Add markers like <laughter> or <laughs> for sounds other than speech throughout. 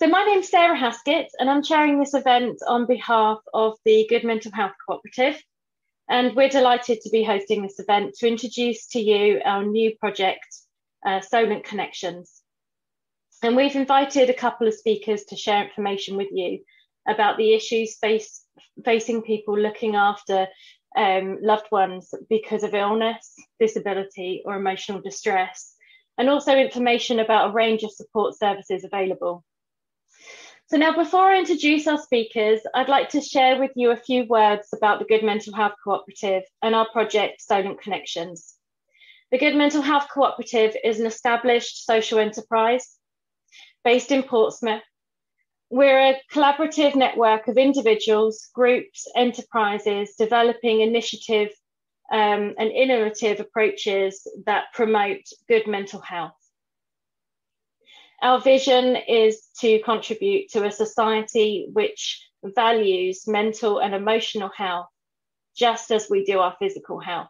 So my name's Sarah Haskett and I'm chairing this event on behalf of the Good Mental Health Cooperative. And we're delighted to be hosting this event to introduce to you our new project, uh, Solent Connections. And we've invited a couple of speakers to share information with you about the issues face, facing people looking after um, loved ones because of illness, disability, or emotional distress, and also information about a range of support services available. So now before I introduce our speakers, I'd like to share with you a few words about the Good Mental Health Cooperative and our project Solent Connections. The Good Mental Health Cooperative is an established social enterprise based in Portsmouth. We're a collaborative network of individuals, groups, enterprises developing initiative um, and innovative approaches that promote good mental health. Our vision is to contribute to a society which values mental and emotional health just as we do our physical health.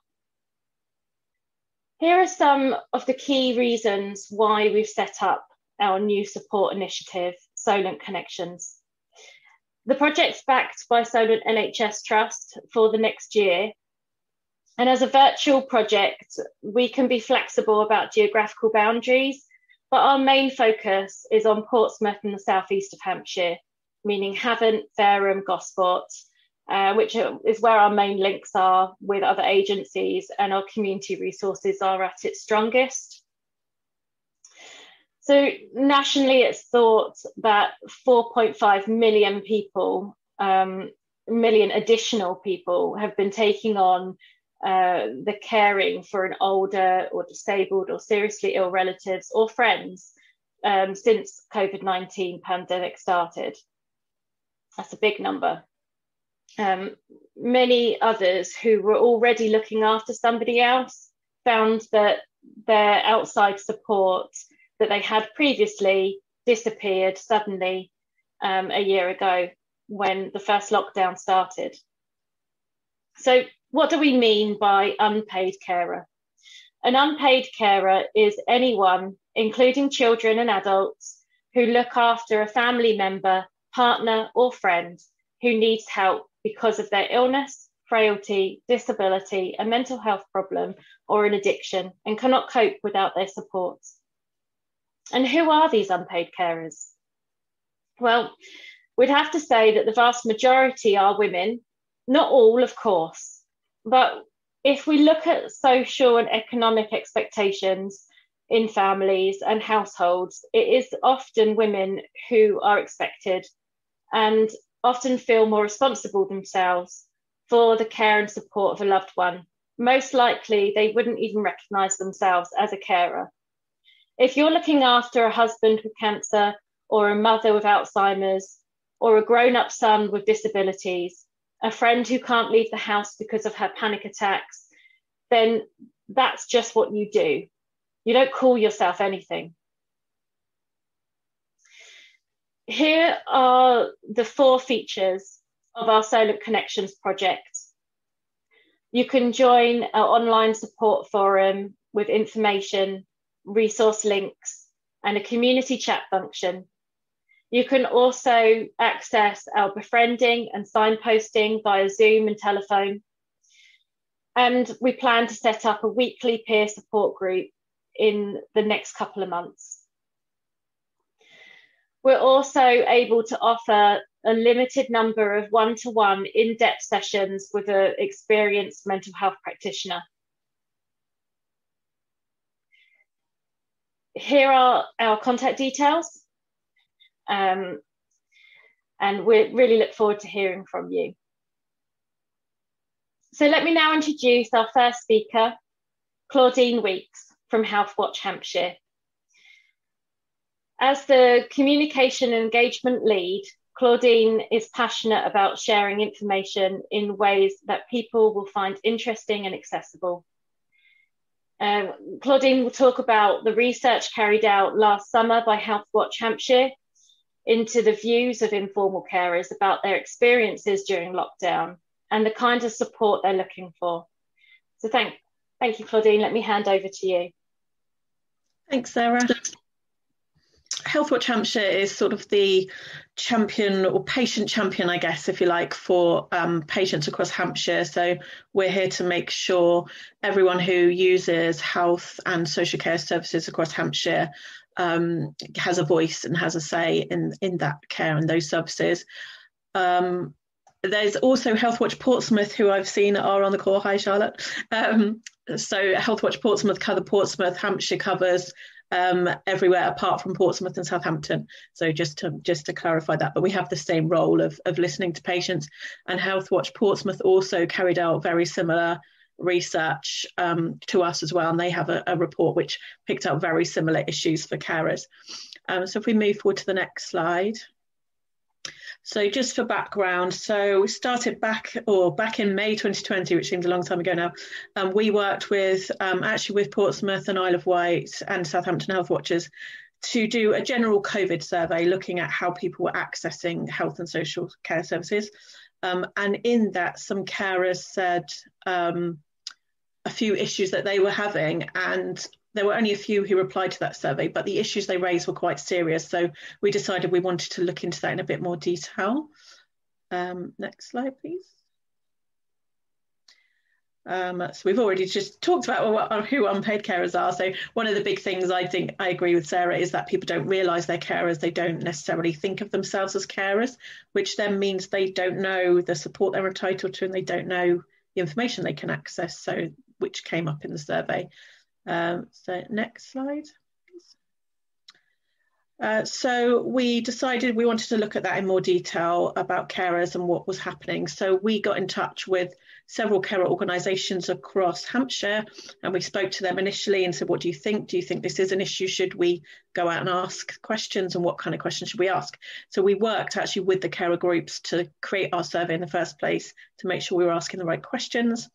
Here are some of the key reasons why we've set up our new support initiative, Solent Connections. The project's backed by Solent NHS Trust for the next year. And as a virtual project, we can be flexible about geographical boundaries but our main focus is on Portsmouth and the southeast of Hampshire, meaning Havant, Fareham, Gosport, uh, which is where our main links are with other agencies and our community resources are at its strongest. So nationally, it's thought that 4.5 million people, um, million additional people, have been taking on uh, the caring for an older or disabled or seriously ill relatives or friends um, since COVID 19 pandemic started. That's a big number. Um, many others who were already looking after somebody else found that their outside support that they had previously disappeared suddenly um, a year ago when the first lockdown started. So what do we mean by unpaid carer? An unpaid carer is anyone, including children and adults, who look after a family member, partner, or friend who needs help because of their illness, frailty, disability, a mental health problem, or an addiction and cannot cope without their support. And who are these unpaid carers? Well, we'd have to say that the vast majority are women, not all, of course, but if we look at social and economic expectations in families and households, it is often women who are expected and often feel more responsible themselves for the care and support of a loved one. Most likely, they wouldn't even recognize themselves as a carer. If you're looking after a husband with cancer, or a mother with Alzheimer's, or a grown up son with disabilities, a friend who can't leave the house because of her panic attacks, then that's just what you do. You don't call yourself anything. Here are the four features of our Solent Connections project. You can join our online support forum with information, resource links, and a community chat function you can also access our befriending and signposting via Zoom and telephone. And we plan to set up a weekly peer support group in the next couple of months. We're also able to offer a limited number of one to one in depth sessions with an experienced mental health practitioner. Here are our contact details. Um, and we really look forward to hearing from you. So let me now introduce our first speaker, Claudine Weeks from Healthwatch Hampshire. As the communication and engagement lead, Claudine is passionate about sharing information in ways that people will find interesting and accessible. Um, Claudine will talk about the research carried out last summer by Healthwatch Hampshire into the views of informal carers about their experiences during lockdown and the kind of support they're looking for. So thank, thank you, Claudine. Let me hand over to you. Thanks, Sarah. Healthwatch Hampshire is sort of the champion or patient champion, I guess, if you like, for um, patients across Hampshire. So we're here to make sure everyone who uses health and social care services across Hampshire um, has a voice and has a say in, in that care and those services. Um, there's also Healthwatch Portsmouth, who I've seen are on the call. Hi, Charlotte. Um, so Healthwatch Portsmouth cover Portsmouth, Hampshire covers um, everywhere apart from Portsmouth and Southampton. So just to just to clarify that, but we have the same role of of listening to patients. And Healthwatch Portsmouth also carried out very similar research um, to us as well, and they have a, a, report which picked up very similar issues for carers. Um, so if we move forward to the next slide. So just for background, so we started back or back in May 2020, which seems a long time ago now. Um, we worked with um, actually with Portsmouth and Isle of Wight and Southampton Health Watchers to do a general COVID survey looking at how people were accessing health and social care services. Um, and in that, some carers said um, a few issues that they were having, and there were only a few who replied to that survey, but the issues they raised were quite serious. So we decided we wanted to look into that in a bit more detail. Um, next slide, please. Um, so we've already just talked about what, who unpaid carers are. So one of the big things I think I agree with Sarah is that people don't realise they're carers. They don't necessarily think of themselves as carers, which then means they don't know the support they're entitled to and they don't know the information they can access. So which came up in the survey. Um, so next slide. Uh, so we decided we wanted to look at that in more detail about carers and what was happening. So we got in touch with several carer organisations across Hampshire and we spoke to them initially and said, what do you think? Do you think this is an issue? Should we go out and ask questions and what kind of questions should we ask? So we worked actually with the carer groups to create our survey in the first place to make sure we were asking the right questions.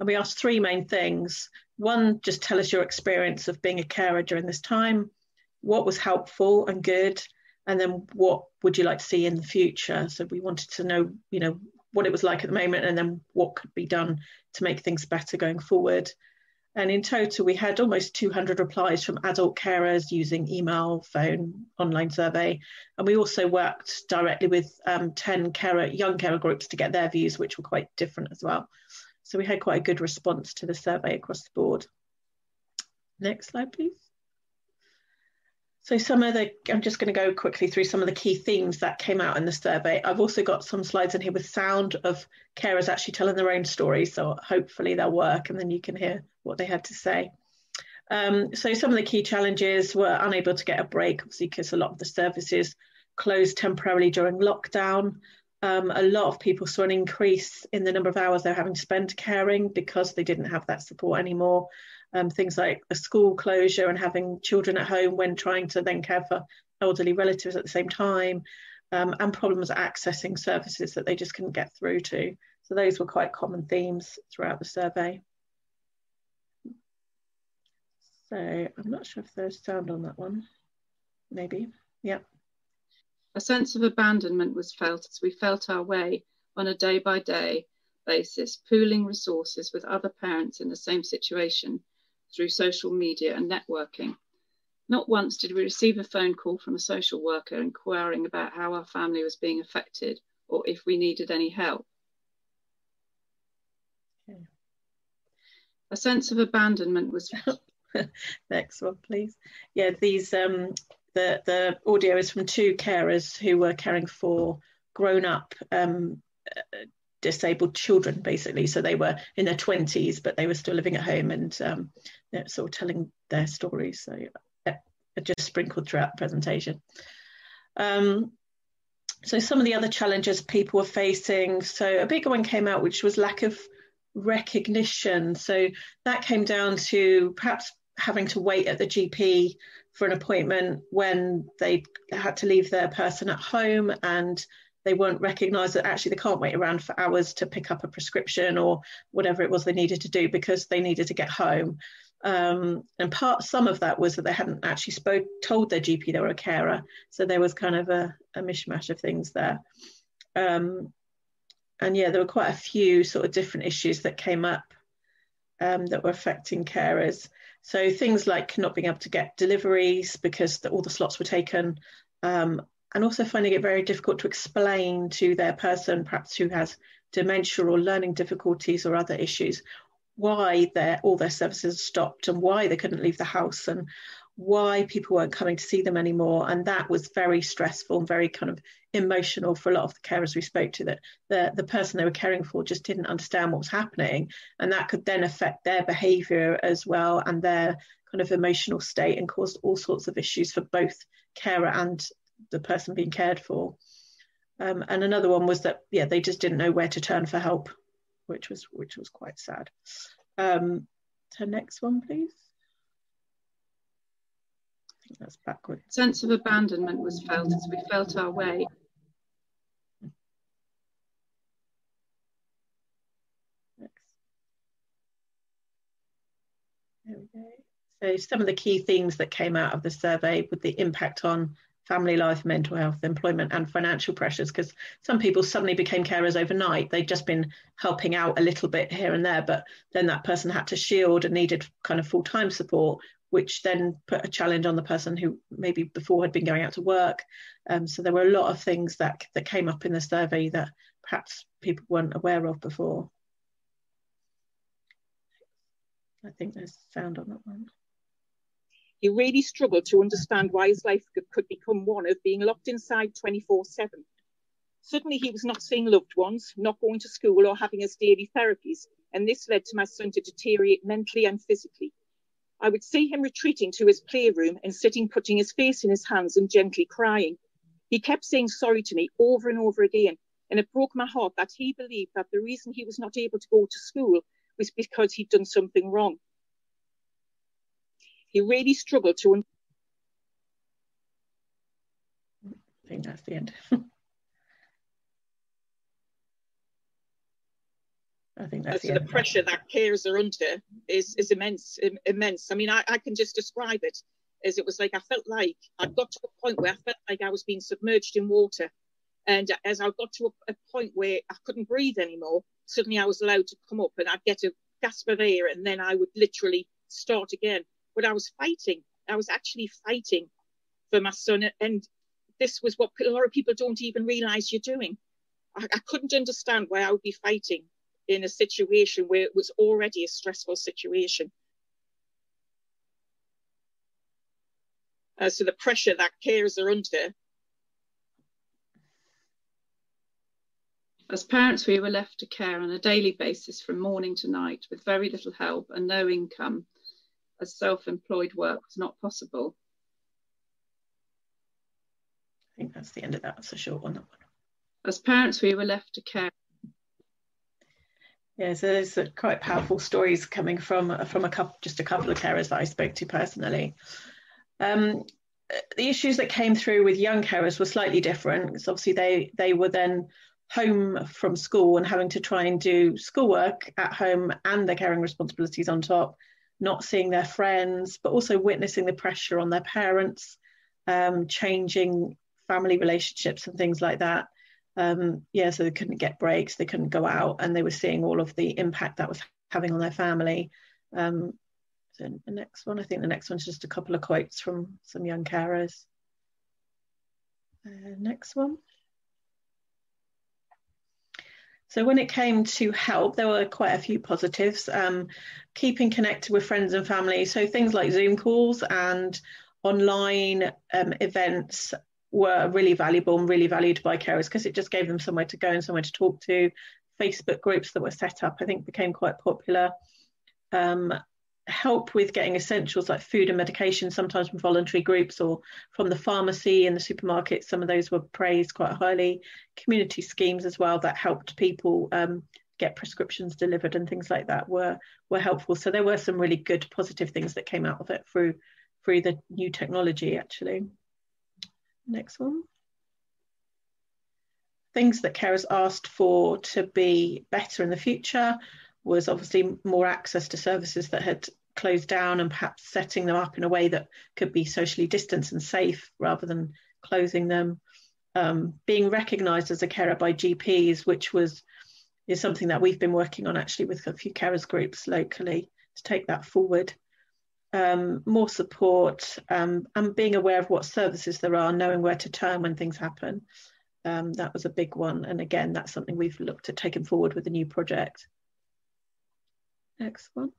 And we asked three main things. One, just tell us your experience of being a carer during this time. What was helpful and good? And then what would you like to see in the future? So we wanted to know, you know, what it was like at the moment and then what could be done to make things better going forward. And in total, we had almost 200 replies from adult carers using email, phone, online survey. And we also worked directly with um, 10 carer, young carer groups to get their views, which were quite different as well. So we had quite a good response to the survey across the board. Next slide, please. So some of the, I'm just going to go quickly through some of the key themes that came out in the survey. I've also got some slides in here with sound of carers actually telling their own stories. So hopefully they'll work and then you can hear what they had to say. Um, so some of the key challenges were unable to get a break, obviously because a lot of the services closed temporarily during lockdown. Um, a lot of people saw an increase in the number of hours they're having to spend caring because they didn't have that support anymore. Um, things like a school closure and having children at home when trying to then care for elderly relatives at the same time, um, and problems accessing services that they just couldn't get through to. So those were quite common themes throughout the survey. So I'm not sure if there's sound on that one. Maybe. Yeah. A sense of abandonment was felt as we felt our way on a day by day basis, pooling resources with other parents in the same situation through social media and networking. Not once did we receive a phone call from a social worker inquiring about how our family was being affected or if we needed any help. Okay. A sense of abandonment was. Felt. <laughs> <laughs> Next one, please. Yeah, these um, the, the audio is from two carers who were caring for grown up um, disabled children, basically. So they were in their 20s, but they were still living at home and um, sort of telling their stories. So yeah, just sprinkled throughout the presentation. Um, so some of the other challenges people were facing. So a bigger one came out, which was lack of recognition. So that came down to perhaps having to wait at the GP for an appointment when they had to leave their person at home and they weren't recognised that actually they can't wait around for hours to pick up a prescription or whatever it was they needed to do because they needed to get home. Um, and part some of that was that they hadn't actually spoke told their GP they were a carer, so there was kind of a, a mishmash of things there. Um, and yeah, there were quite a few sort of different issues that came up um, that were affecting carers. So things like not being able to get deliveries because the, all the slots were taken, um, and also finding it very difficult to explain to their person, perhaps who has dementia or learning difficulties or other issues, why their all their services stopped and why they couldn't leave the house. And why people weren't coming to see them anymore. And that was very stressful and very kind of emotional for a lot of the carers we spoke to that the, the person they were caring for just didn't understand what was happening. And that could then affect their behavior as well and their kind of emotional state and caused all sorts of issues for both carer and the person being cared for. Um, and another one was that yeah they just didn't know where to turn for help, which was which was quite sad. Um, so next one, please that's backward. Sense of abandonment was felt as we felt our way. Next. There we go. So some of the key themes that came out of the survey with the impact on family life, mental health, employment, and financial pressures. Because some people suddenly became carers overnight. They'd just been helping out a little bit here and there, but then that person had to shield and needed kind of full time support, which then put a challenge on the person who maybe before had been going out to work. Um, so there were a lot of things that, that came up in the survey that perhaps people weren't aware of before. I think there's sound on that one. He really struggled to understand why his life could, become one of being locked inside 24 7. Suddenly, he was not seeing loved ones, not going to school, or having his daily therapies, and this led to my son to deteriorate mentally and physically. I would see him retreating to his playroom and sitting, putting his face in his hands and gently crying. He kept saying sorry to me over and over again, and it broke my heart that he believed that the reason he was not able to go to school was because he'd done something wrong. He really struggled to. I think that's the end. <laughs> I think that's so the, the pressure that carers are under is is immense, immense. I mean, I, I can just describe it as it was like I felt like I'd got to a point where I felt like I was being submerged in water, and as I got to a, a point where I couldn't breathe anymore, suddenly I was allowed to come up and I'd get a gasp of air, and then I would literally start again. But I was fighting. I was actually fighting for my son, and this was what a lot of people don't even realize you're doing. I, I couldn't understand why I would be fighting in a situation where it was already a stressful situation. Uh, so the pressure that carers are under. As parents, we were left to care on a daily basis from morning to night with very little help and no income, as self employed work was not possible. I think that's the end of that. That's a short one. As parents, we were left to care yeah, so there's quite powerful stories coming from from a couple, just a couple of carers that I spoke to personally. Um, the issues that came through with young carers were slightly different because obviously they they were then home from school and having to try and do schoolwork at home and their caring responsibilities on top, not seeing their friends, but also witnessing the pressure on their parents, um, changing family relationships and things like that um, yeah, so they couldn't get breaks, they couldn't go out, and they were seeing all of the impact that was having on their family. Um, so the next one, I think the next one's just a couple of quotes from some young carers. Uh, next one. So when it came to help, there were quite a few positives. Um, keeping connected with friends and family, so things like Zoom calls and online um, events were really valuable and really valued by carers because it just gave them somewhere to go and somewhere to talk to. Facebook groups that were set up, I think, became quite popular. Um, help with getting essentials like food and medication, sometimes from voluntary groups or from the pharmacy and the supermarket. Some of those were praised quite highly. Community schemes as well that helped people um, get prescriptions delivered and things like that were were helpful. So there were some really good positive things that came out of it through through the new technology actually. Next one. Things that carers asked for to be better in the future was obviously more access to services that had closed down and perhaps setting them up in a way that could be socially distanced and safe rather than closing them. Um, being recognised as a carer by GPs, which was is something that we've been working on actually with a few carers groups locally to take that forward. Um, more support um, and being aware of what services there are, knowing where to turn when things happen. Um, that was a big one. And again, that's something we've looked at taking forward with the new project. Next one.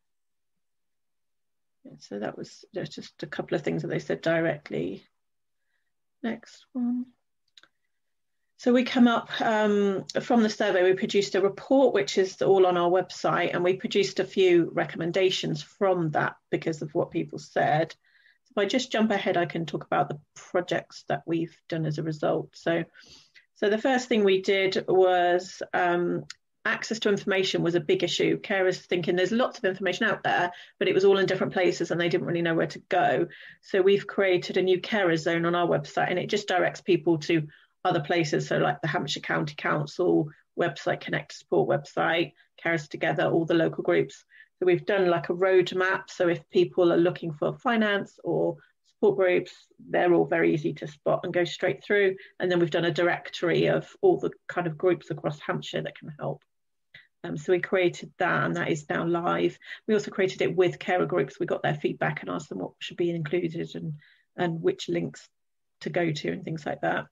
So that was just a couple of things that they said directly. Next one. So we come up um, from the survey, we produced a report which is all on our website, and we produced a few recommendations from that because of what people said. So if I just jump ahead, I can talk about the projects that we've done as a result. So, so the first thing we did was um, access to information was a big issue. Carers thinking there's lots of information out there, but it was all in different places and they didn't really know where to go. So we've created a new carer zone on our website and it just directs people to other places. So like the Hampshire County Council website, Connect to Support website, Carers Together, all the local groups. So we've done like a roadmap. So if people are looking for finance or support groups, they're all very easy to spot and go straight through. And then we've done a directory of all the kind of groups across Hampshire that can help. Um, so we created that and that is now live. We also created it with carer groups. We got their feedback and asked them what should be included and, and which links to go to and things like that.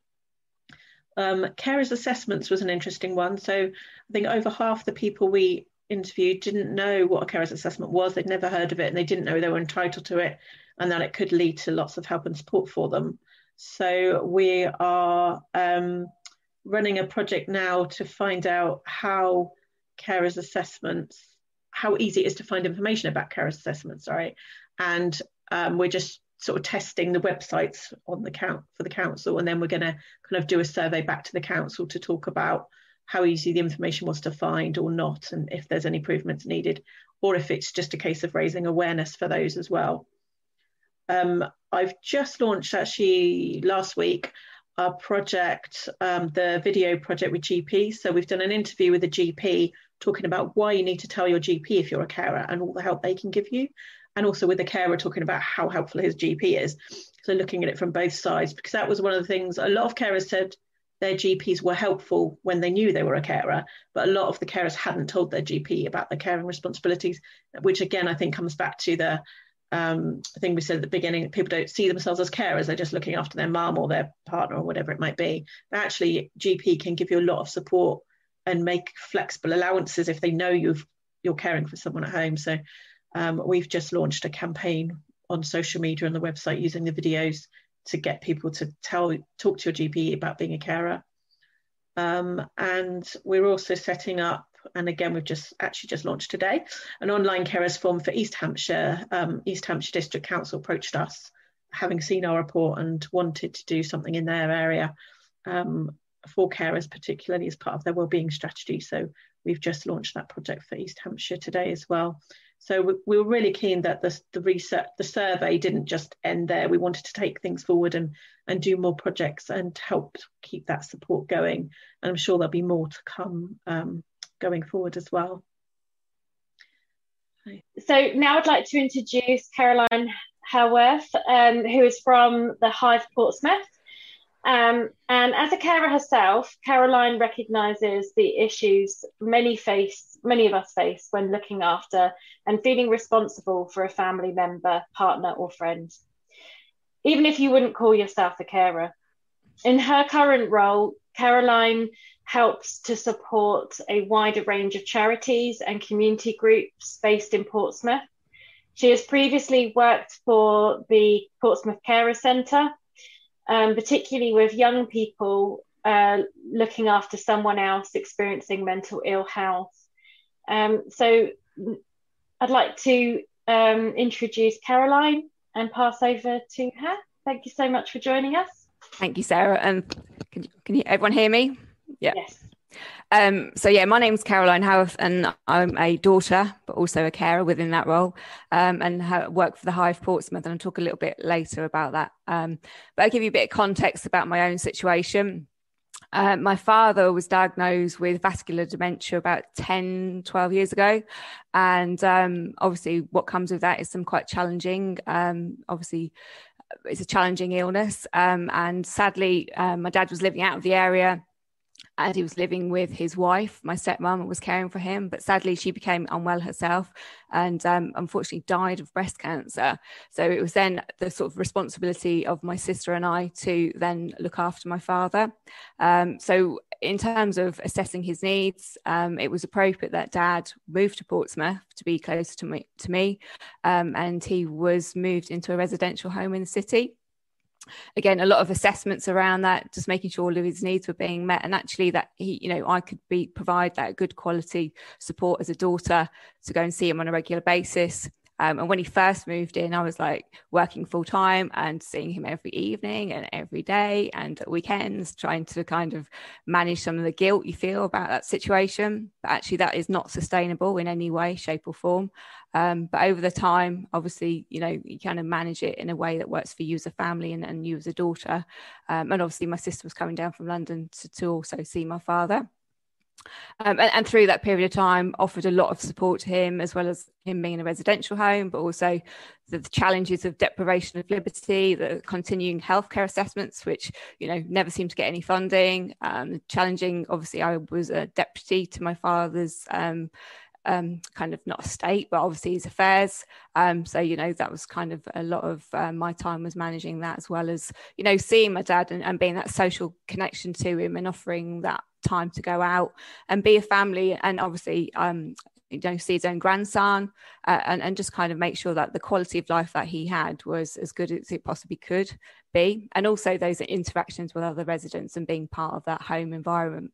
Um, carers assessments was an interesting one. So I think over half the people we interviewed didn't know what a carers assessment was. They'd never heard of it and they didn't know they were entitled to it and that it could lead to lots of help and support for them. So we are um, running a project now to find out how carers assessments, how easy it is to find information about carers assessments, right? And um, we're just sort of testing the websites on the count for the council, and then we're going to kind of do a survey back to the council to talk about how easy the information was to find or not, and if there's any improvements needed, or if it's just a case of raising awareness for those as well. Um, I've just launched actually last week our project, um, the video project with GP. So we've done an interview with a GP talking about why you need to tell your GP if you're a carer and all the help they can give you and also with the carer talking about how helpful his GP is. So looking at it from both sides, because that was one of the things a lot of carers said their GPs were helpful when they knew they were a carer, but a lot of the carers hadn't told their GP about their caring responsibilities, which again I think comes back to the um, thing we said at the beginning. People don't see themselves as carers; they're just looking after their mum or their partner or whatever it might be. But actually, GP can give you a lot of support and make flexible allowances if they know you've you're caring for someone at home. So um, we've just launched a campaign on social media and the website using the videos to get people to tell talk to your GP about being a carer. Um, and we're also setting up, and again we've just actually just launched today, an online carers form for East Hampshire. Um, East Hampshire District Council approached us, having seen our report and wanted to do something in their area um, for carers, particularly as part of their wellbeing strategy. So we've just launched that project for East Hampshire today as well. So we, we were really keen that the, the research, the survey didn't just end there. We wanted to take things forward and, and do more projects and help keep that support going. And I'm sure there'll be more to come um, going forward as well. So now I'd like to introduce Caroline Haworth, um, who is from the Hive Portsmouth. Um, and as a carer herself, Caroline recognises the issues many face, many of us face when looking after and feeling responsible for a family member, partner, or friend. Even if you wouldn't call yourself a carer, in her current role, Caroline helps to support a wider range of charities and community groups based in Portsmouth. She has previously worked for the Portsmouth Carer Centre um, particularly with young people uh, looking after someone else experiencing mental ill health. Um, so I'd like to um, introduce Caroline and pass over to her. Thank you so much for joining us. Thank you, Sarah. And can, can you, everyone hear me? Yeah. Yes. Um, so yeah, my name's Caroline Haworth, and I'm a daughter, but also a carer within that role, um, and ha- work for the Hive Portsmouth. And I'll talk a little bit later about that. Um, but I'll give you a bit of context about my own situation. Uh, my father was diagnosed with vascular dementia about 10, 12 years ago. And um, obviously, what comes with that is some quite challenging, um, obviously, it's a challenging illness. Um, and sadly, uh, my dad was living out of the area and he was living with his wife. My stepmom was caring for him, but sadly she became unwell herself and um, unfortunately died of breast cancer. So it was then the sort of responsibility of my sister and I to then look after my father. Um, so in terms of assessing his needs, um, it was appropriate that Dad moved to Portsmouth to be closer to me, to me, um, and he was moved into a residential home in the city again a lot of assessments around that just making sure all of his needs were being met. And actually that he you know i could be provide that good quality support as a daughter to go and see him on a regular basis um, and when he first moved in, I was like working full time and seeing him every evening and every day and weekends, trying to kind of manage some of the guilt you feel about that situation. But actually, that is not sustainable in any way, shape, or form. Um, but over the time, obviously, you know, you kind of manage it in a way that works for you as a family and, and you as a daughter. Um, and obviously, my sister was coming down from London to, to also see my father. Um, and, and, through that period of time offered a lot of support to him as well as him being in a residential home but also the, the, challenges of deprivation of liberty the continuing healthcare assessments which you know never seemed to get any funding um, challenging obviously i was a deputy to my father's um, um, kind of not a state, but obviously his affairs. Um, so, you know, that was kind of a lot of uh, my time was managing that as well as, you know, seeing my dad and, and being that social connection to him and offering that time to go out and be a family and obviously um you know see his own grandson uh, and and just kind of make sure that the quality of life that he had was as good as it possibly could be. And also those interactions with other residents and being part of that home environment.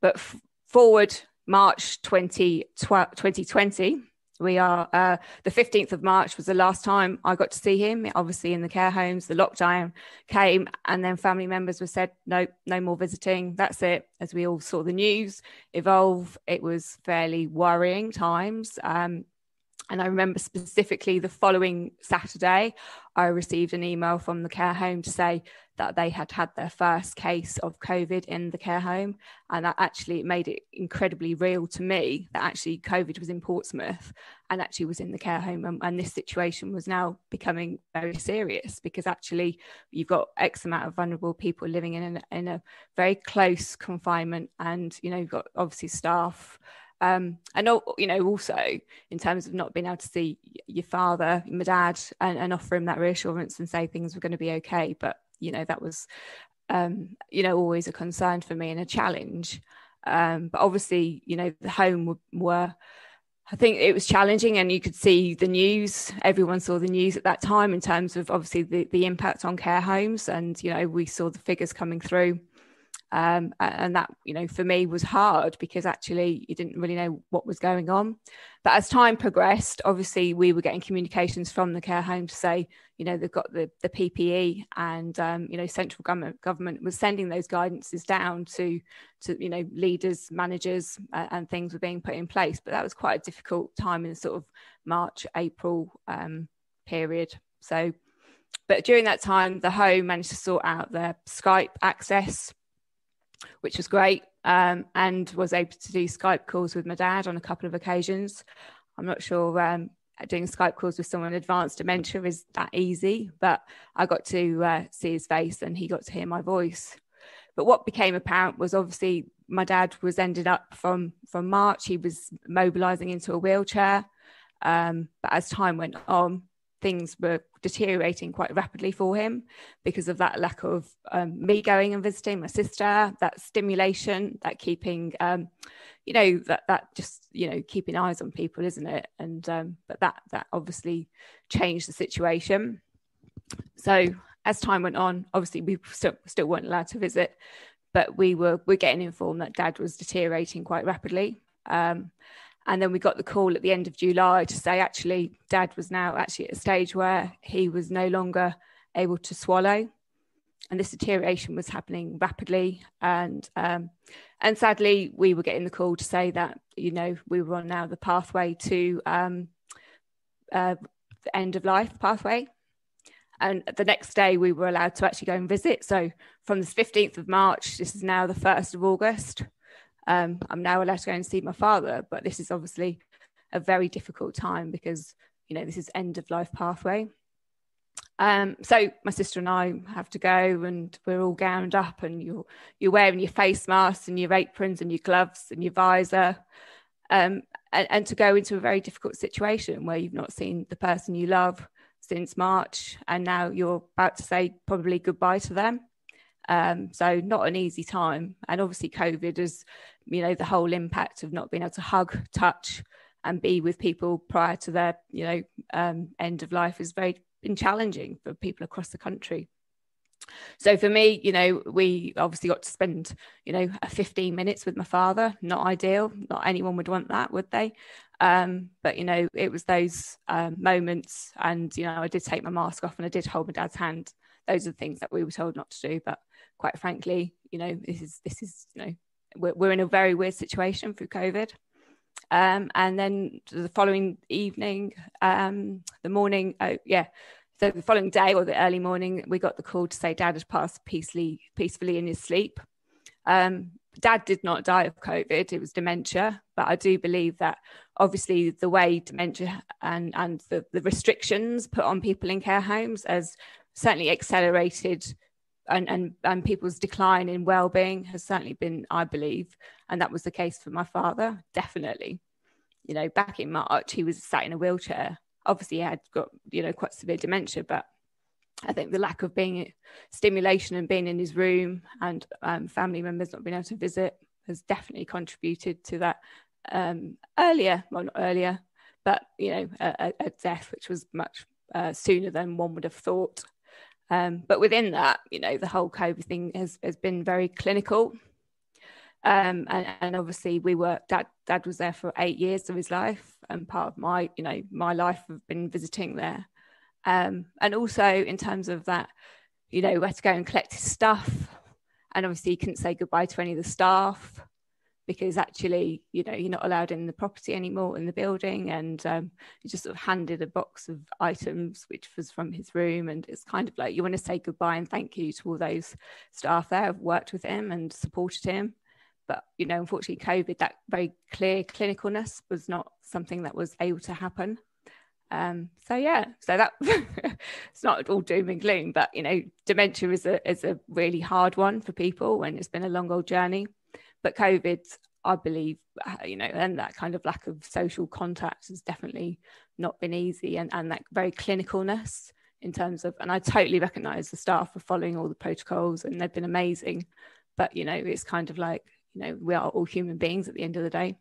But f- forward march 20, 2020 we are uh, the 15th of march was the last time i got to see him obviously in the care homes. The lockdown came and then family members were said no no more visiting. That's it. As we all saw the news evolve it was fairly worrying times. Um, and I remember specifically the following Saturday, I received an email from the care home to say that they had had their first case of COVID in the care home. And that actually made it incredibly real to me that actually COVID was in Portsmouth and actually was in the care home. And, and this situation was now becoming very serious because actually you've got X amount of vulnerable people living in, a, in a very close confinement. And, you know, you've got obviously staff um, and you know, also in terms of not being able to see your father, my dad, and, and offer him that reassurance and say things were going to be okay. But you know, that was, um, you know, always a concern for me and a challenge. Um, but obviously, you know, the home were, were I think it was challenging, and you could see the news. Everyone saw the news at that time in terms of obviously the, the impact on care homes, and you know we saw the figures coming through um, and that, you know, for me was hard because actually you didn't really know what was going on. But as time progressed, obviously we were getting communications from the care home to say, you know, they've got the, the PPE and, um, you know, central government government was sending those guidances down to, to you know, leaders, managers uh, and things were being put in place. But that was quite a difficult time in the sort of March, April um, period. So, but during that time, the home managed to sort out their Skype access which was great, um, and was able to do Skype calls with my dad on a couple of occasions. I'm not sure um, doing Skype calls with someone with advanced dementia is that easy, but I got to uh, see his face and he got to hear my voice. But what became apparent was obviously my dad was ended up from from March. He was mobilising into a wheelchair, um, but as time went on, things were deteriorating quite rapidly for him because of that lack of um, me going and visiting my sister, that stimulation, that keeping, um, you know, that that just you know keeping eyes on people, isn't it? And um, but that that obviously changed the situation. So as time went on, obviously we still still weren't allowed to visit, but we were we're getting informed that Dad was deteriorating quite rapidly. Um, and then we got the call at the end of July to say actually dad was now actually at a stage where he was no longer able to swallow. And this deterioration was happening rapidly. And um, and sadly, we were getting the call to say that, you know, we were on now the pathway to um, uh, the end of life pathway. And the next day, we were allowed to actually go and visit. So from the 15th of March, this is now the 1st of August, um, I'm now allowed to go and see my father, but this is obviously a very difficult time because you know this is end of life pathway. Um, so my sister and I have to go, and we're all gowned up, and you're you're wearing your face masks and your aprons and your gloves and your visor, um, and, and to go into a very difficult situation where you've not seen the person you love since March, and now you're about to say probably goodbye to them. Um, so not an easy time, and obviously COVID is, you know, the whole impact of not being able to hug, touch, and be with people prior to their, you know, um, end of life is very been challenging for people across the country. So for me, you know, we obviously got to spend, you know, 15 minutes with my father. Not ideal. Not anyone would want that, would they? Um, but you know, it was those um, moments, and you know, I did take my mask off and I did hold my dad's hand. Those are the things that we were told not to do. But quite frankly, you know, this is this is you know, we're, we're in a very weird situation through COVID. Um, and then the following evening, um, the morning, oh, yeah, so the following day or the early morning, we got the call to say dad had passed peacefully, peacefully in his sleep. Um, dad did not die of COVID, it was dementia. But I do believe that obviously the way dementia and, and the, the restrictions put on people in care homes has certainly accelerated and, and, and people's decline in well-being has certainly been, I believe, and that was the case for my father, definitely. You know, back in March, he was sat in a wheelchair. Obviously, he had got, you know, quite severe dementia, but I think the lack of being stimulation and being in his room and um, family members not being able to visit has definitely contributed to that um, earlier, well, not earlier, but, you know, a, a death which was much uh, sooner than one would have thought. Um, but within that, you know, the whole COVID thing has, has been very clinical. Um, and, and, obviously we were dad dad was there for eight years of his life. And part of my you know my life have been visiting there. Um, and also in terms of that you know had to go and collect his stuff. And obviously he couldn't say goodbye to any of the staff because actually, you know, you're not allowed in the property anymore in the building. And um, just sort of handed a box of items, which was from his room. And it's kind of like you want to say goodbye and thank you to all those staff there who've worked with him and supported him. But, you know, unfortunately, COVID, that very clear clinicalness was not something that was able to happen. Um, so yeah, so that <laughs> it's not all doom and gloom, but you know, dementia is a is a really hard one for people when it's been a long old journey. But COVID, I believe, uh, you know, and that kind of lack of social contact has definitely not been easy, and and that very clinicalness in terms of, and I totally recognise the staff are following all the protocols, and they've been amazing. But you know, it's kind of like you know, we are all human beings at the end of the day.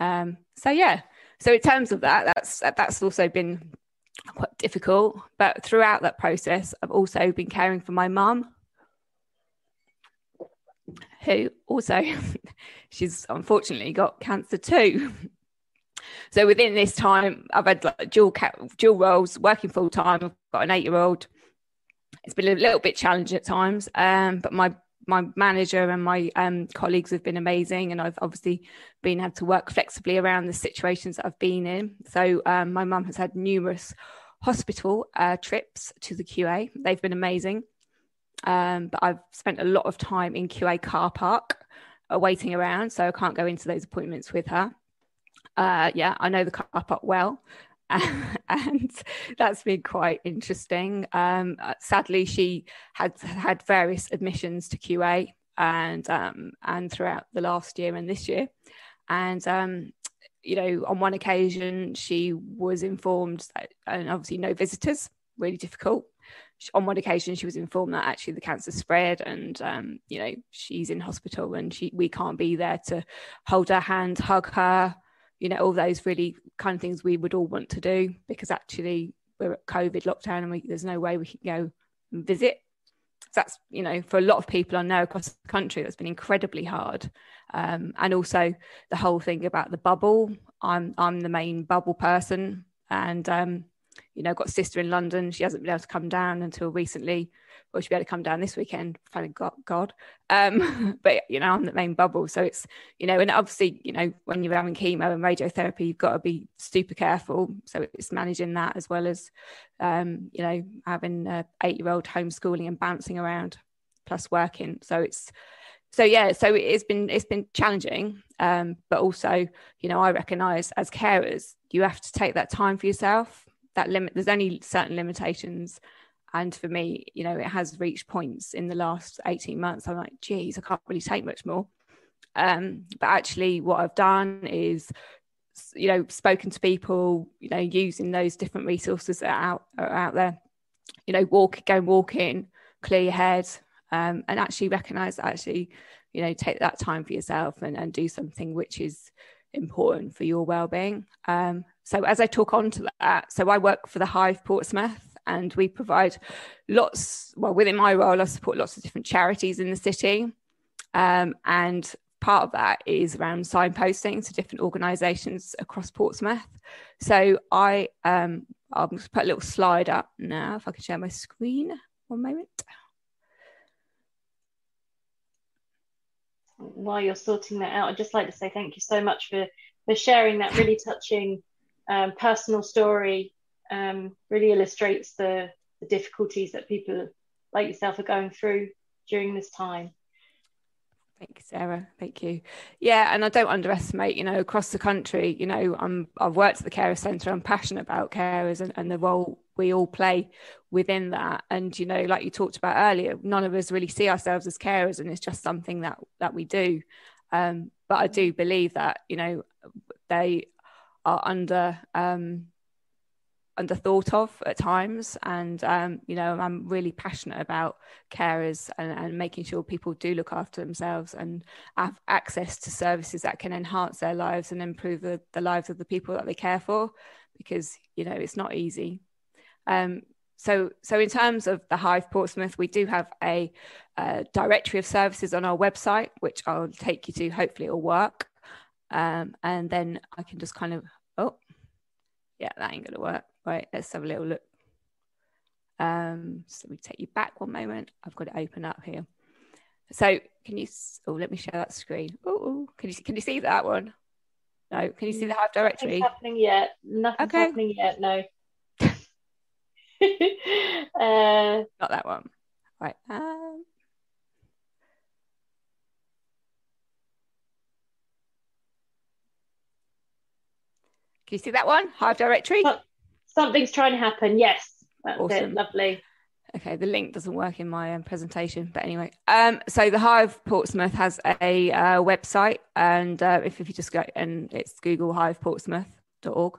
Um, so yeah, so in terms of that, that's that's also been quite difficult. But throughout that process, I've also been caring for my mum who also <laughs> she's unfortunately got cancer too. <laughs> So within this time, I've had like dual dual roles, working full time. I've got an eight year old. It's been a little bit challenging at times, um, but my my manager and my um, colleagues have been amazing, and I've obviously been able to work flexibly around the situations that I've been in. So um, my mum has had numerous hospital uh, trips to the QA. They've been amazing. Um, but I've spent a lot of time in QA car park uh, waiting around, so I can't go into those appointments with her. Uh, yeah, I know the car park well. <laughs> and that's been quite interesting. Um, uh, sadly, she had had various admissions to QA and um, and throughout the last year and this year, and um, you know, on one occasion she was informed that, and obviously no visitors, really difficult on one occasion she was informed that actually the cancer spread and um, you know she's in hospital and she we can't be there to hold her hand hug her you know all those really kind of things we would all want to do because actually we're at covid lockdown and we, there's no way we can go and visit. That's you know for a lot of people i know across the country that's been incredibly hard. Um, and also the whole thing about the bubble. I'm i'm the main bubble person and um, you know, got sister in London. She hasn't been able to come down until recently. Well, she'll be able to come down this weekend, thank God. Um, <laughs> but, you know, I'm the main bubble. So it's, you know, and obviously, you know, when you're having chemo and radiotherapy, you've got to be super careful. So it's managing that as well as, um, you know, having an eight year old homeschooling and bouncing around plus working. So it's, so yeah, so it's been it's been challenging, um, but also you know I recognise as carers you have to take that time for yourself that limit there's only certain limitations and for me, you know, it has reached points in the last 18 months. I'm like, geez, I can't really take much more. Um, but actually, what I've done is, you know, spoken to people, you know, using those different resources that are out, are out there, you know, walk, go and walk in, clear your head, um, and actually recognize actually, you know, take that time for yourself and, and do something which is important for your well-being. Um, so as I talk on to that, so I work for the Hive Portsmouth and we provide lots well within my role i support lots of different charities in the city. Um, and part of that is around signposting to different organisations across portsmouth. So i um, i'll just put a little slide up now if i can share my screen one moment while you're sorting that out i'd just like to say thank you so much for for sharing that really touching um, personal story um, really illustrates the, the difficulties that people like yourself are going through during this time. Thank you, Sarah. Thank you. Yeah, and I don't underestimate, you know, across the country, you know, I'm I've worked at the carer centre. I'm passionate about carers and, and the role we all play within that. And, you know, like you talked about earlier, none of us really see ourselves as carers and it's just something that that we do. Um, but I do believe that, you know, they are under um, under thought of at times. And um, you know i'm really passionate about carers and, and, making sure people do look after themselves and have access to services that can enhance their lives and improve the, the lives of the people that they care for because you know it's not easy. Um, so so in terms of the hive portsmouth we do have a, a, directory of services on our website which i'll take you to. Hopefully it'll work. Um, and then i can just kind of oh yeah that ain't gonna work Right, let's have a little look. Um, so we take you back one moment. I've got it open up here. So can you? Oh, let me share that screen. Oh, can you can you see that one? No, can you see the Hive directory? Nothing's happening yet. Nothing's okay. happening yet. No. <laughs> uh, Not that one. Right. Um, Can you see that one? Hive directory. Something's trying to happen. Yes. That's awesome. it. Lovely. Okay, the link doesn't work in my um, presentation, but anyway. Um, so the Hive Portsmouth has a uh, website, and uh, if, if you just go and it's Google Hive Portsmouth.org,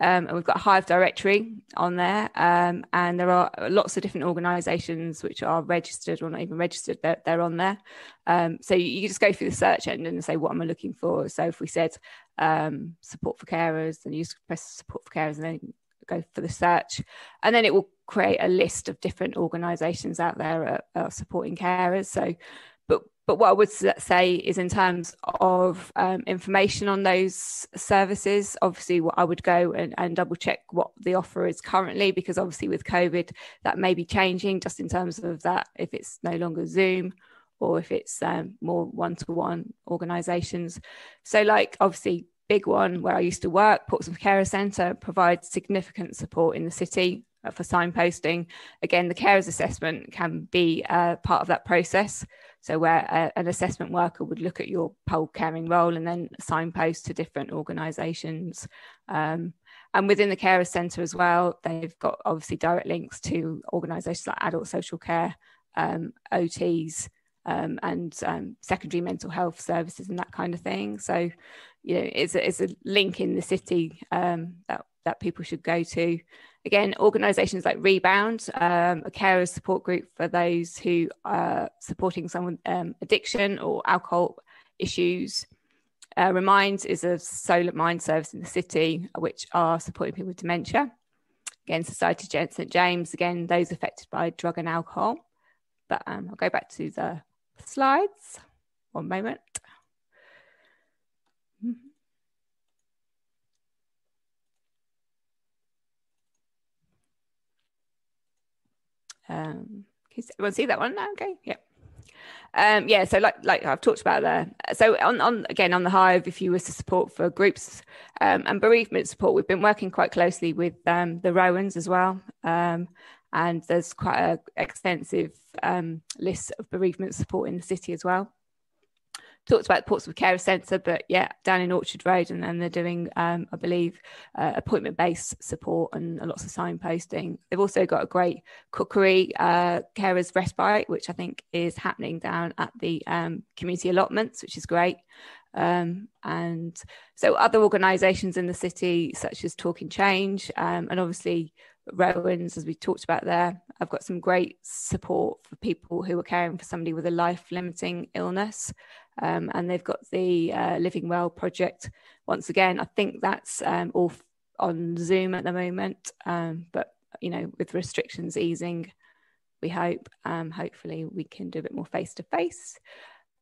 um, and we've got a Hive directory on there, um, and there are lots of different organisations which are registered or not even registered. They're, they're on there, um, so you, you, just go through the search engine and say what am I looking for. So if we said um, support for carers, then you just press support for carers, and then go for the search, and then it will create a list of different organisations out there supporting carers. So, but but what I would say is in terms of um, information on those services, obviously what I would go and, and double check what the offer is currently, because obviously with COVID that may be changing just in terms of that if it's no longer Zoom or if it's um, more one-to-one organisations. So like obviously big one where I used to work, Portsmouth Carer Centre, provides significant support in the city uh, for signposting. Again, the carers assessment can be uh, part of that process. So, where uh, an assessment worker would look at your pole caring role and then signpost to different organisations. Um, and within the carer centre as well, they've got obviously direct links to organisations like adult social care, um, OTs, um, and um, secondary mental health services and that kind of thing. So, you know, it's a, it's a link in the city um, that that people should go to. Again, organisations like Rebound, um, a carer support group for those who are supporting someone um, addiction or alcohol issues. Uh, Reminds is a Solent Mind service in the city, which are supporting people with dementia. Again, Society St James, again, those affected by drug and alcohol. But um, I'll go back to the slides. One moment. Um, can you see that one? Okay, yeah. Um, yeah, so like like I've talked about there. So on on again on the Hive, if you were to support for groups um, and bereavement support, we've been working quite closely with um, the Rowans as well, um, and there's quite an extensive um, list of bereavement support in the city as well. Talked about the Portsmouth Care Centre, but yeah, down in Orchard Road, and then they're doing, um, I believe, uh, appointment-based support and lots of signposting. They've also got a great cookery uh, carers respite, which I think is happening down at the um, community allotments, which is great. Um, and so other organisations in the city, such as Talking Change, um, and obviously Rowan's, as we talked about there, I've got some great support for people who are caring for somebody with a life limiting illness. Um, and they've got the uh, Living Well project. Once again, I think that's um, all on Zoom at the moment, um, but you know, with restrictions easing, we hope um, hopefully we can do a bit more face to face.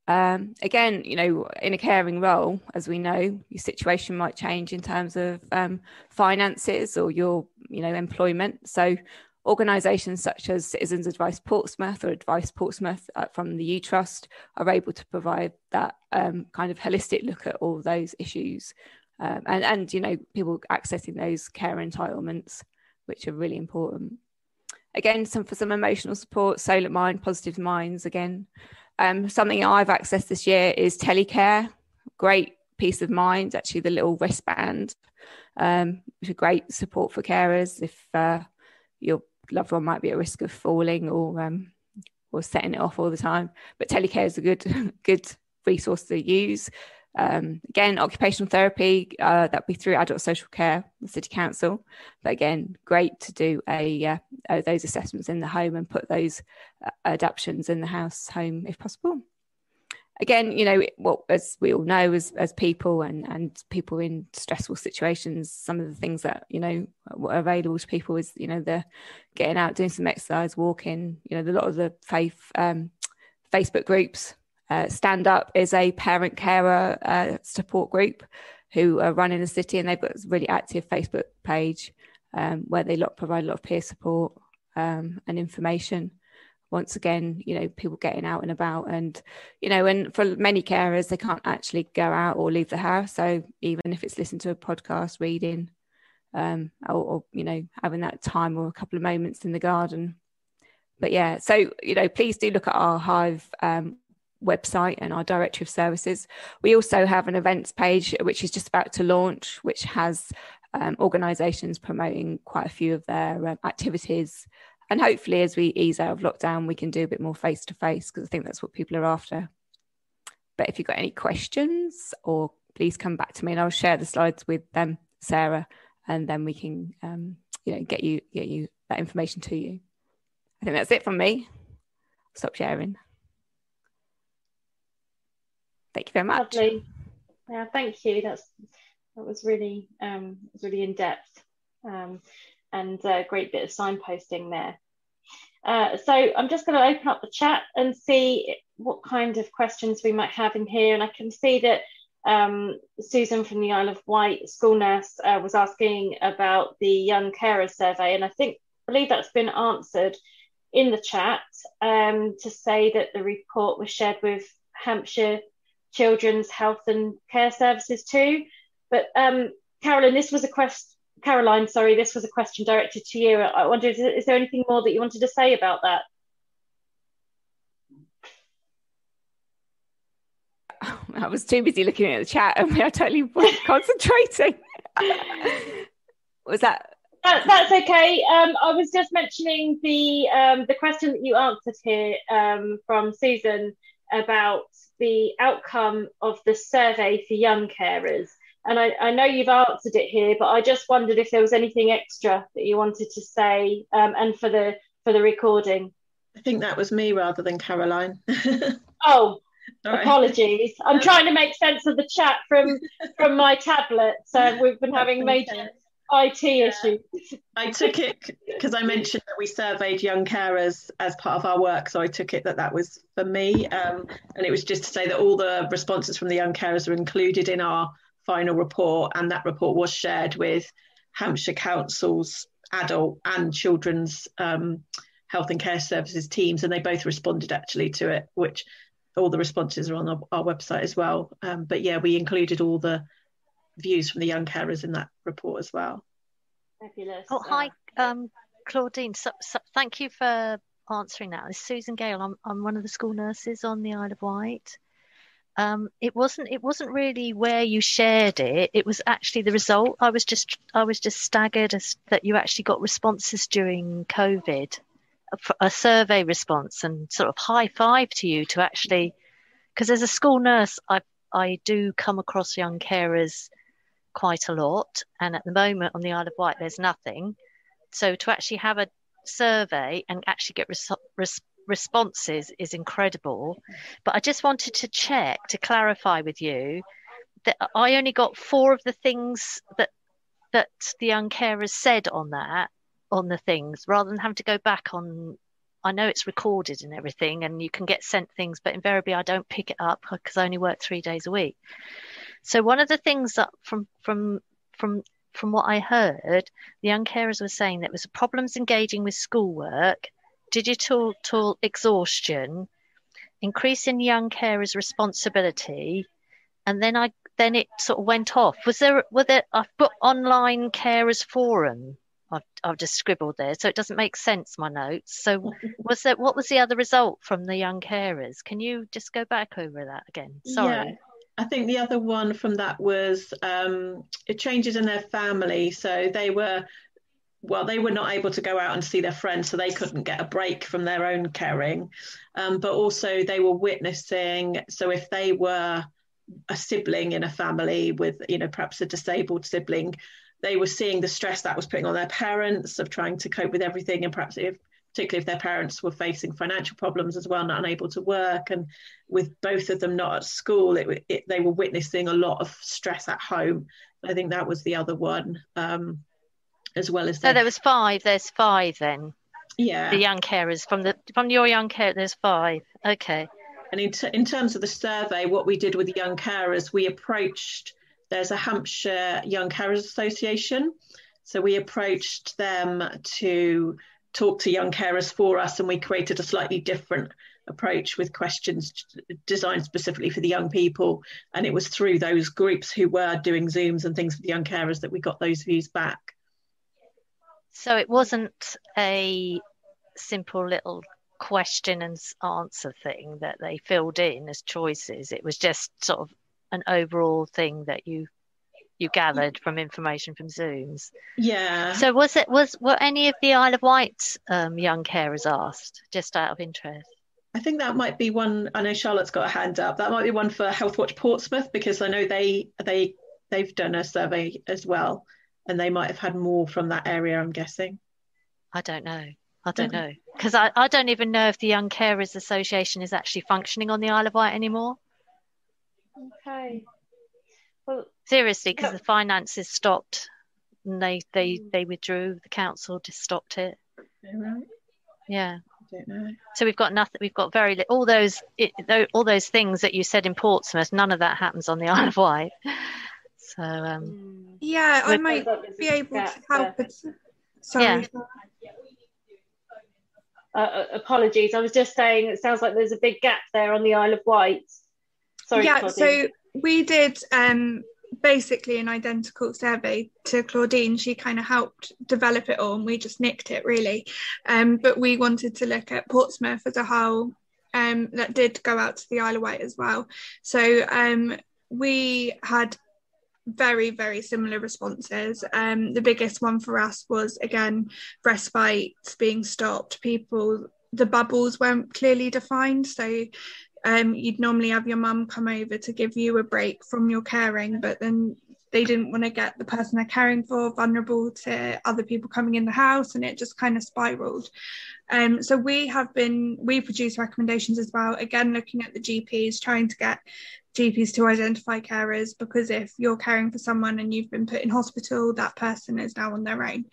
Again, you know, in a caring role, as we know, your situation might change in terms of um, finances or your, you know, employment. So, organisations such as Citizens Advice Portsmouth or Advice Portsmouth uh, from the You Trust are able to provide that um, kind of holistic look at all those issues, um, and and you know, people accessing those care entitlements, which are really important. Again, some for some emotional support, Solent Mind, Positive Minds. Again, um, something I've accessed this year is telecare. Great peace of mind. Actually, the little wristband, um, which is great support for carers if uh, your loved one might be at risk of falling or um, or setting it off all the time. But telecare is a good <laughs> good resource to use. Um, again, occupational therapy, uh, that'd be through adult social care, the city council. But again, great to do a uh, uh, those assessments in the home and put those uh, adaptations in the house home if possible. Again, you know, what as we all know, as as people and and people in stressful situations, some of the things that you know are available to people is you know the getting out, doing some exercise, walking. You know, a lot of the faith um, Facebook groups uh, Stand Up is a parent carer uh, support group who are running the city, and they've got a really active Facebook page um, where they lot, provide a lot of peer support um, and information. Once again, you know, people getting out and about, and you know, and for many carers, they can't actually go out or leave the house. So even if it's listening to a podcast, reading, um, or, or you know, having that time or a couple of moments in the garden, but yeah, so you know, please do look at our Hive um, website and our directory of services. We also have an events page which is just about to launch, which has um, organisations promoting quite a few of their um, activities. And hopefully, as we ease out of lockdown, we can do a bit more face to face because I think that's what people are after. But if you've got any questions, or please come back to me and I'll share the slides with them, Sarah, and then we can, um, you know, get you get you that information to you. I think that's it from me. Stop sharing. Thank you very much. Lovely. Yeah, thank you. That's that was really um, was really in depth um, and a great bit of signposting there. Uh, so I'm just going to open up the chat and see what kind of questions we might have in here. And I can see that um, Susan from the Isle of Wight school nurse uh, was asking about the young carer survey, and I think believe that's been answered in the chat um, to say that the report was shared with Hampshire children's health and care services too. But um, Carolyn, this was a question. Caroline, sorry, this was a question directed to you. I wonder, is, is there anything more that you wanted to say about that? I was too busy looking at the chat and we are totally <laughs> concentrating. was that? that? That's okay. Um, I was just mentioning the um, the question that you answered here um, from Susan about the outcome of the survey for young carers. And I, I, know you've answered it here, but I just wondered if there was anything extra that you wanted to say, um, and for the for the recording. I think that was me rather than Caroline. <laughs> oh, apologies. I'm trying to make sense of the chat from <laughs> from my tablet. So we've been having major IT issues. I took it because I mentioned that we surveyed young carers as part of our work, so I took it that that was for me, um, and it was just to say that all the responses from the young carers are included in our final report, and that report was shared with Hampshire Council's adult and children's um, health and care services teams, and they both responded actually to it, which all the responses are on our, our website as well. Um, but yeah, we included all the views from the young carers in that report as well. Fabulous. Oh, hi, um, Claudine. So, so, thank you for answering that. It's Susan Gale. I'm, I'm one of the school nurses on the Isle of Wight. Um, it wasn't it wasn't really where you shared it. It was actually the result. I was just I was just staggered as, that you actually got responses during COVID, a, a survey response, and sort of high five to you to actually because as a school nurse, I I do come across young carers quite a lot, and at the moment on the Isle of Wight, there's nothing. So to actually have a survey and actually get res- res- responses is incredible. But I just wanted to check to clarify with you that I only got four of the things that that the young carers said on that on the things rather than having to go back on I know it's recorded and everything, and you can get sent things, but invariably I don't pick it up because I only work three days a week. So one of the things that from from from from what I heard, the young carers were saying that was problems engaging with schoolwork, digital tool exhaustion, increasing young carers' responsibility, and then I then it sort of went off. Was there were there I've put online carers forum I've, I've just scribbled there, so it doesn't make sense. My notes. So, <laughs> was that what was the other result from the young carers? Can you just go back over that again? Sorry. Yeah. I think the other one from that was um, it changes in their family. So they were, well, they were not able to go out and see their friends, so they couldn't get a break from their own caring. Um, but also they were witnessing. So if they were a sibling in a family with, you know, perhaps a disabled sibling, they were seeing the stress that was putting on their parents of trying to cope with everything and perhaps if particularly if their parents were facing financial problems as well, not unable to work, and with both of them not at school, it, it, they were witnessing a lot of stress at home. I think that was the other one, um, as well as. So there was five. There's five then. Yeah. The young carers from the from your young care. There's five. Okay. And in, t- in terms of the survey, what we did with the young carers, we approached there's a Hampshire Young Carers Association. So we approached them to talk to young carers for us, and we created a slightly different approach with questions designed specifically for the young people. And it was through those groups who were doing Zooms and things with the young carers that we got those views back. So it wasn't a simple little question and answer thing that they filled in as choices. It was just sort of an overall thing that you you gathered from information from Zooms. Yeah. So was it was were any of the Isle of Wight um, young carers asked, just out of interest? I think that might be one. I know Charlotte's got a hand up. That might be one for Healthwatch Portsmouth because I know they they they've done a survey as well, and they might have had more from that area. I'm guessing. I don't know. I don't know because I, I don't even know if the Young Carers Association is actually functioning on the Isle of Wight anymore. Okay. Well, seriously, because yeah. the finances stopped, and they they they withdrew. The council just stopped it. Right. Yeah. know. So we've got nothing. We've got very little. All those it, all those things that you said in Portsmouth. None of that happens on the <laughs> Isle of Wight. So um, mm. yeah, I might be able to help. It. Sorry. Yeah. Uh, uh, apologies. I was just saying it sounds like there's a big gap there on the Isle of Wight Sorry, yeah, Claudine. so we did um, basically an identical survey to Claudine. She kind of helped develop it all, and we just nicked it really. Um, but we wanted to look at Portsmouth as a whole. Um, that did go out to the Isle of Wight as well. So um, we had very very similar responses um, the biggest one for us was again respite being stopped people the bubbles weren't clearly defined so um, you'd normally have your mum come over to give you a break from your caring, but then they didn't want to get the person they're caring for vulnerable to other people coming in the house, and it just kind of spiraled. Um, so we have been we produce recommendations as well. Again, looking at the GPs, trying to get GPs to identify carers because if you're caring for someone and you've been put in hospital, that person is now on their own.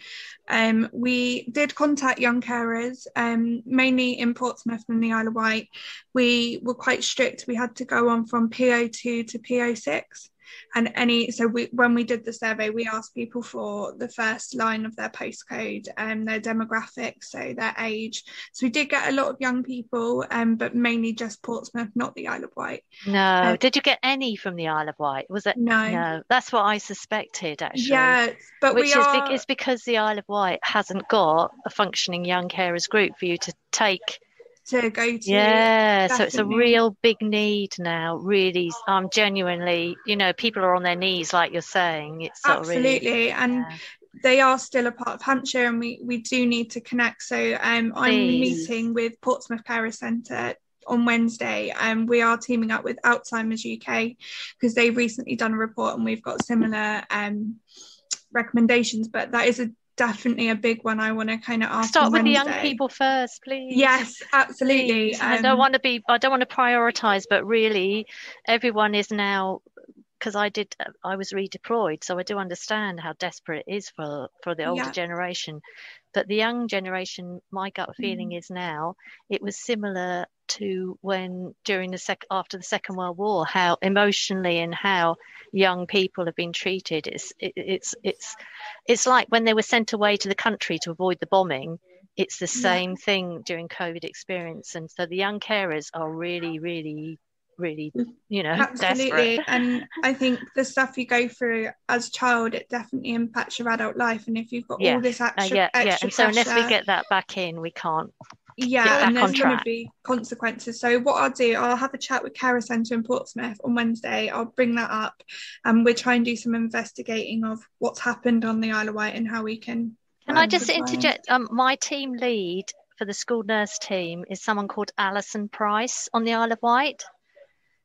Um, we did contact young carers, um, mainly in Portsmouth and the Isle of Wight. We were quite strict. We had to go on from PO2 to PO6 and any so we when we did the survey we asked people for the first line of their postcode and um, their demographics so their age. So we did get a lot of young people um but mainly just portsmouth not the isle of wight. No. Uh, did you get any from the isle of wight? Was it no. no. That's what i suspected actually. Yeah but which we is are... it's because the isle of wight hasn't got a functioning young carers group for you to take to go to. Yeah, so it's a real big need now. Really, I'm genuinely, you know, people are on their knees, like you're saying. It's absolutely, really, and yeah. they are still a part of Hampshire, and we we do need to connect. So um, I'm meeting with Portsmouth Carer Centre on Wednesday. and um, we are teaming up with Alzheimer's UK because they've recently done a report and we've got similar um, recommendations. But that is a definitely a big one I want to kind of ask. Start with Wednesday. the young people first, please. Yes, absolutely. Um, I don't want to be. I don't want to prioritize, but really, everyone is now because I did. I was redeployed, so I do understand how desperate it is for for the older yeah. generation. But the young generation, my gut feeling mm. is now it was similar to when during the sec after the Second World War, how emotionally and how young people have been treated. It's it, it's it's it's like when they were sent away to the country to avoid the bombing. It's the same yeah. thing during COVID experience, and so the young carers are really, really really you know <laughs> absolutely. Desperate. and i think the stuff you go through as a child it definitely impacts your adult life. And if you've got yeah. all this extra, uh, yeah, extra yeah. and so unless we get that back in we can't yeah and there's going to be consequences. So what i'll do i'll have a chat with carer centre in portsmouth on wednesday. I'll bring that up and we'll try and do some investigating of what's happened on the isle of wight and how we can can um, i just interject? Um, my team lead for the school nurse team is someone called alison price on the isle of wight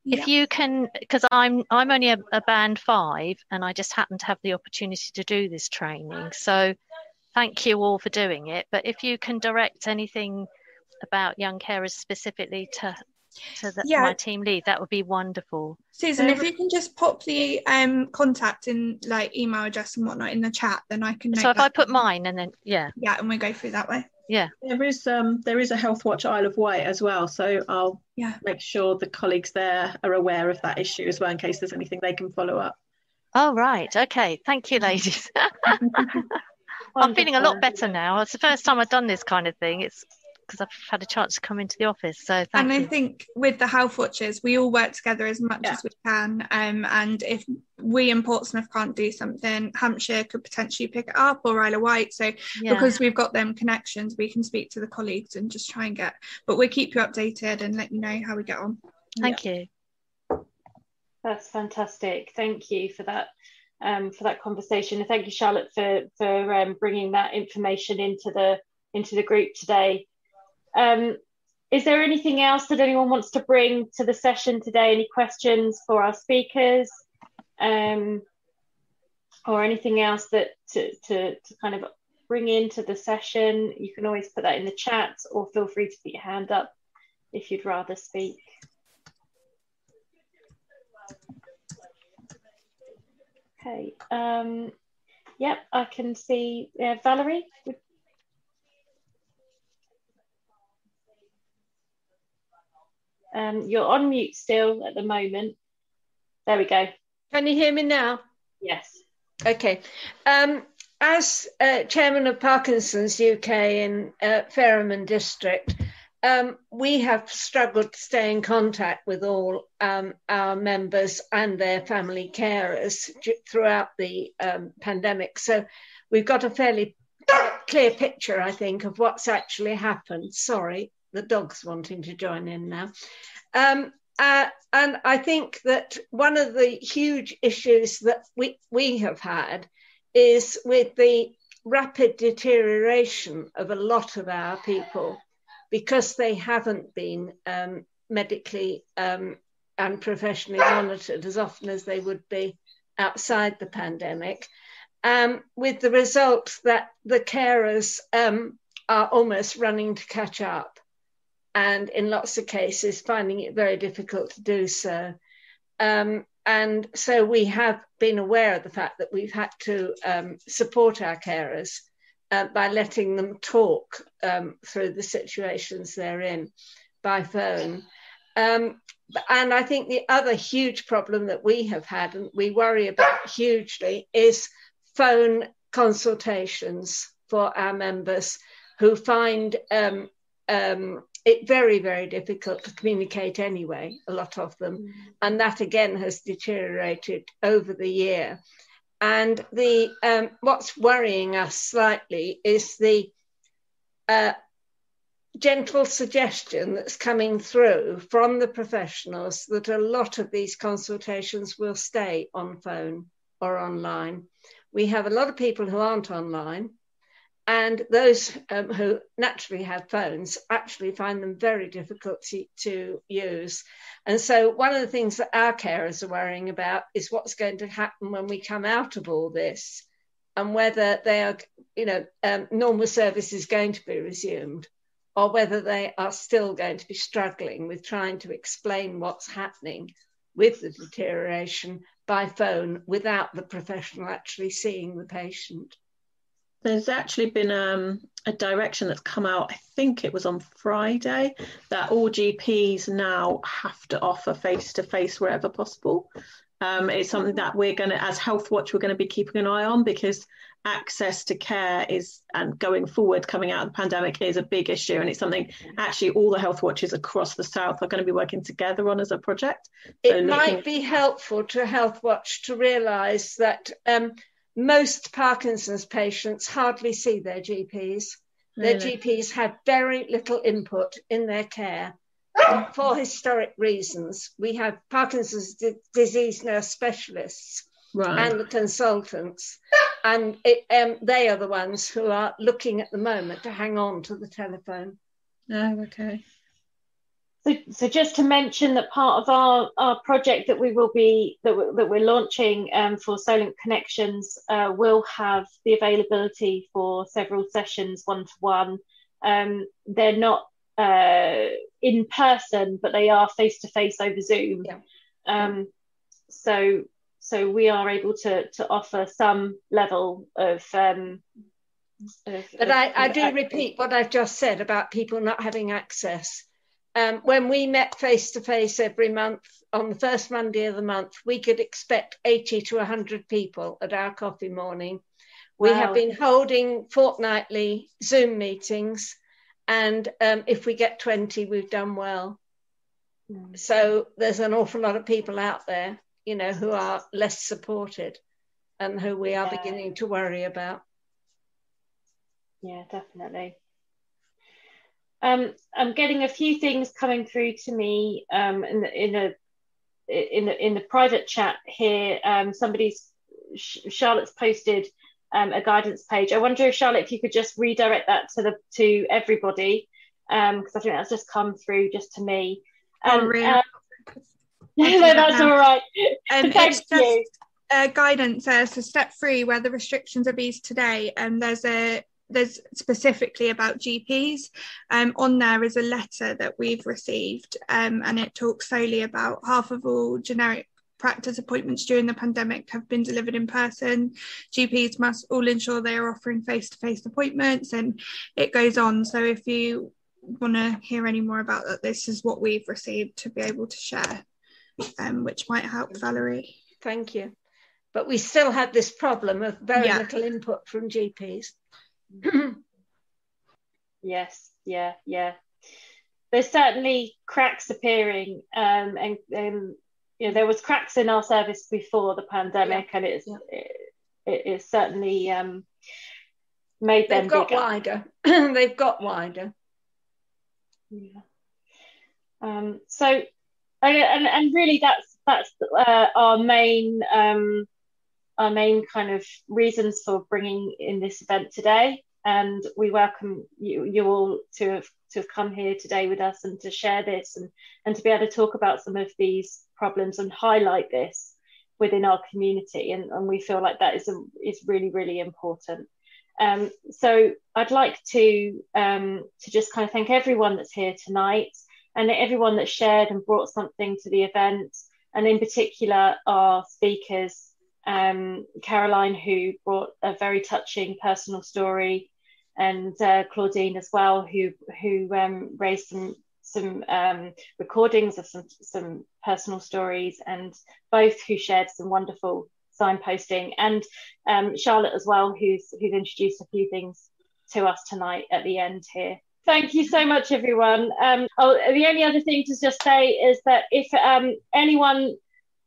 if you can because i'm i'm only a, a, band five and i just happen to have the opportunity to do this training. So thank you all for doing it. But if you can direct anything about young carers specifically to to the, yeah. my team lead that would be wonderful. Susan if you can just pop the um contact in like email address and whatnot in the chat then i can so if i put mine and then yeah. Yeah and we go through that way yeah. There is um there is a health watch isle of wight as well so i'll yeah. make sure the colleagues there are aware of that issue as well in case there's anything they can follow up. Oh right. Okay. Thank you ladies. <laughs> <laughs> I'm feeling a lot better now. It's the first time i've done this kind of thing. It's because I've had a chance to come into the office. So and you. I think with the health watches, we all work together as much yeah. as we can. Um, and if we in Portsmouth can't do something, Hampshire could potentially pick it up or Isle of Wight. So yeah. because we've got them connections, we can speak to the colleagues and just try and get. But we'll keep you updated and let you know how we get on. Thank yeah. you. That's fantastic. Thank you for that. Um, for that conversation, and thank you, Charlotte, for for um, bringing that information into the into the group today. Um, is there anything else that anyone wants to bring to the session today? Any questions for our speakers? Um, or anything else that to, to, to kind of bring into the session? You can always put that in the chat or feel free to put your hand up if you'd rather speak. Okay. Um, yep, I can see uh, Valerie. Um, you're on mute still at the moment. There we go. Can you hear me now? Yes. Okay. Um, as uh, chairman of Parkinson's UK in uh, Fareham District, um, we have struggled to stay in contact with all um, our members and their family carers throughout the um, pandemic. So we've got a fairly clear picture, I think, of what's actually happened. Sorry, the dog's wanting to join in now. Um, uh, and I think that one of the huge issues that we, we have had is with the rapid deterioration of a lot of our people because they haven't been um, medically um, and professionally monitored as often as they would be outside the pandemic. Um, with the result that the carers um, are almost running to catch up and in lots of cases finding it very difficult to do so. Um, and so we have been aware of the fact that we've had to um, support our carers uh, by letting them talk um, through the situations they're in by phone. Um, and I think the other huge problem that we have had and we worry about hugely is phone consultations for our members who find um, um, it very very difficult to communicate anyway a lot of them mm. and that again has deteriorated over the year and the um, what's worrying us slightly is the uh, gentle suggestion that's coming through from the professionals that a lot of these consultations will stay on phone or online. We have a lot of people who aren't online, and those um, who naturally have phones actually find them very difficult to, to, use. And so, one of the things that our carers are worrying about is what's going to happen when we come out of all this and whether they are, you know, um, normal service is going to be resumed or whether they are still going to be struggling with trying to explain what's happening with the deterioration by phone without the professional actually seeing the patient. There's actually been um, a direction that's come out, I think it was on Friday, that all GPs now have to offer face to face wherever possible. Um, it's something that we're going to, as Health Watch, we're going to be keeping an eye on because access to care is, and going forward, coming out of the pandemic, is a big issue. And it's something actually all the health watches across the South are going to be working together on as a project. So it looking... might be helpful to Health Watch to realise that um, most Parkinson's patients hardly see their GPs. Their really? GPs have very little input in their care <gasps> for historic reasons. We have Parkinson's d- disease nurse specialists right. and the consultants, and it, um, they are the ones who are looking at the moment to hang on to the telephone. Oh, okay. So, so just to mention that part of our, our project that we will be that we're, that we're launching um, for Solent Connections uh, will have the availability for several sessions one to one. They're not uh, in person, but they are face to face over Zoom. Yeah. Um, so so we are able to to offer some level of. Um, of but of, I, I do repeat what I've just said about people not having access. Um, when we met face to face every month on the first Monday of the month, we could expect 80 to 100 people at our coffee morning. We wow. have been holding fortnightly Zoom meetings and um, if we get 20, we've done well. Mm. So there's an awful lot of people out there, you know, who are less supported and who we are yeah. beginning to worry about. Yeah, definitely. Um, I'm getting a few things coming through to me um, in the, in a in the in the private chat here. Um, somebody's Charlotte's posted um, a guidance page. I wonder if Charlotte, if you could just redirect that to the to everybody, because um, I think that's just come through just to me. Oh, um, <laughs> really? <laughs> Uh, no, that's all right. Um, <laughs> Thank you. Uh, guidance uh, so step three where the restrictions are eased today and um, there's a there's specifically about GPs. Um, on there is a letter that we've received, um, and it talks solely about half of all generic practice appointments during the pandemic have been delivered in person. GPs must all ensure they are offering face to face appointments, and it goes on. So, if you want to hear any more about that, this is what we've received to be able to share, um, which might help Valerie. Thank you. But we still have this problem of very yeah. little input from GPs. <clears throat> yes, yeah, yeah. There's certainly cracks appearing, um, and, and you know there was cracks in our service before the pandemic yeah. and it's yeah. it, it's certainly um, made them they've got bigger. wider <clears throat> they've got wider yeah um, so and, and really that's that's uh, our main um, our main kind of reasons for bringing in this event today and we welcome you, you all to have to have come here today with us and to share this and and to be able to talk about some of these problems and highlight this within our community. And, and we feel like that is, a, is really, really important. Um, so I'd like to, um, to just kind of thank everyone that's here tonight and everyone that shared and brought something to the event. And in particular, our speakers, um, Caroline, who brought a very touching personal story, and uh, Claudine as well, who who um, raised some some um, recordings of some some personal stories, and both who shared some wonderful signposting, and um, Charlotte as well, who's who's introduced a few things to us tonight at the end here. Thank you so much, everyone. Um, oh, the only other thing to just say is that if um, anyone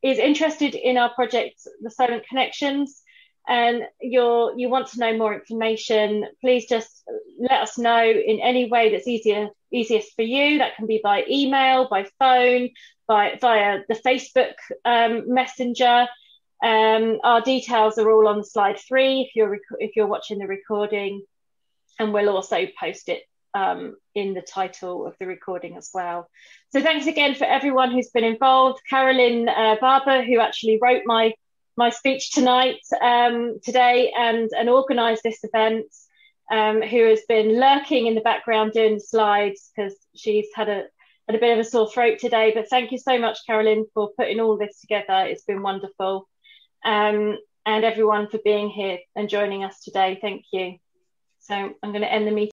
is interested in our project, the Solent Connections, and you're you want to know more information, please just let us know in any way that's easier easiest for you. That can be by email, by phone, by via the Facebook um, Messenger. Um, our details are all on slide three if you're rec- if you're watching the recording, and we'll also post it um, in the title of the recording as well. So thanks again for everyone who's been involved. Carolyn uh, Barber, who actually wrote my my speech tonight, um, today, and and organised this event, um, who has been lurking in the background doing the slides because she's had a had a bit of a sore throat today. But thank you so much, Carolyn, for putting all this together. It's been wonderful. Um, and everyone for being here and joining us today. Thank you. So I'm going to end the meeting.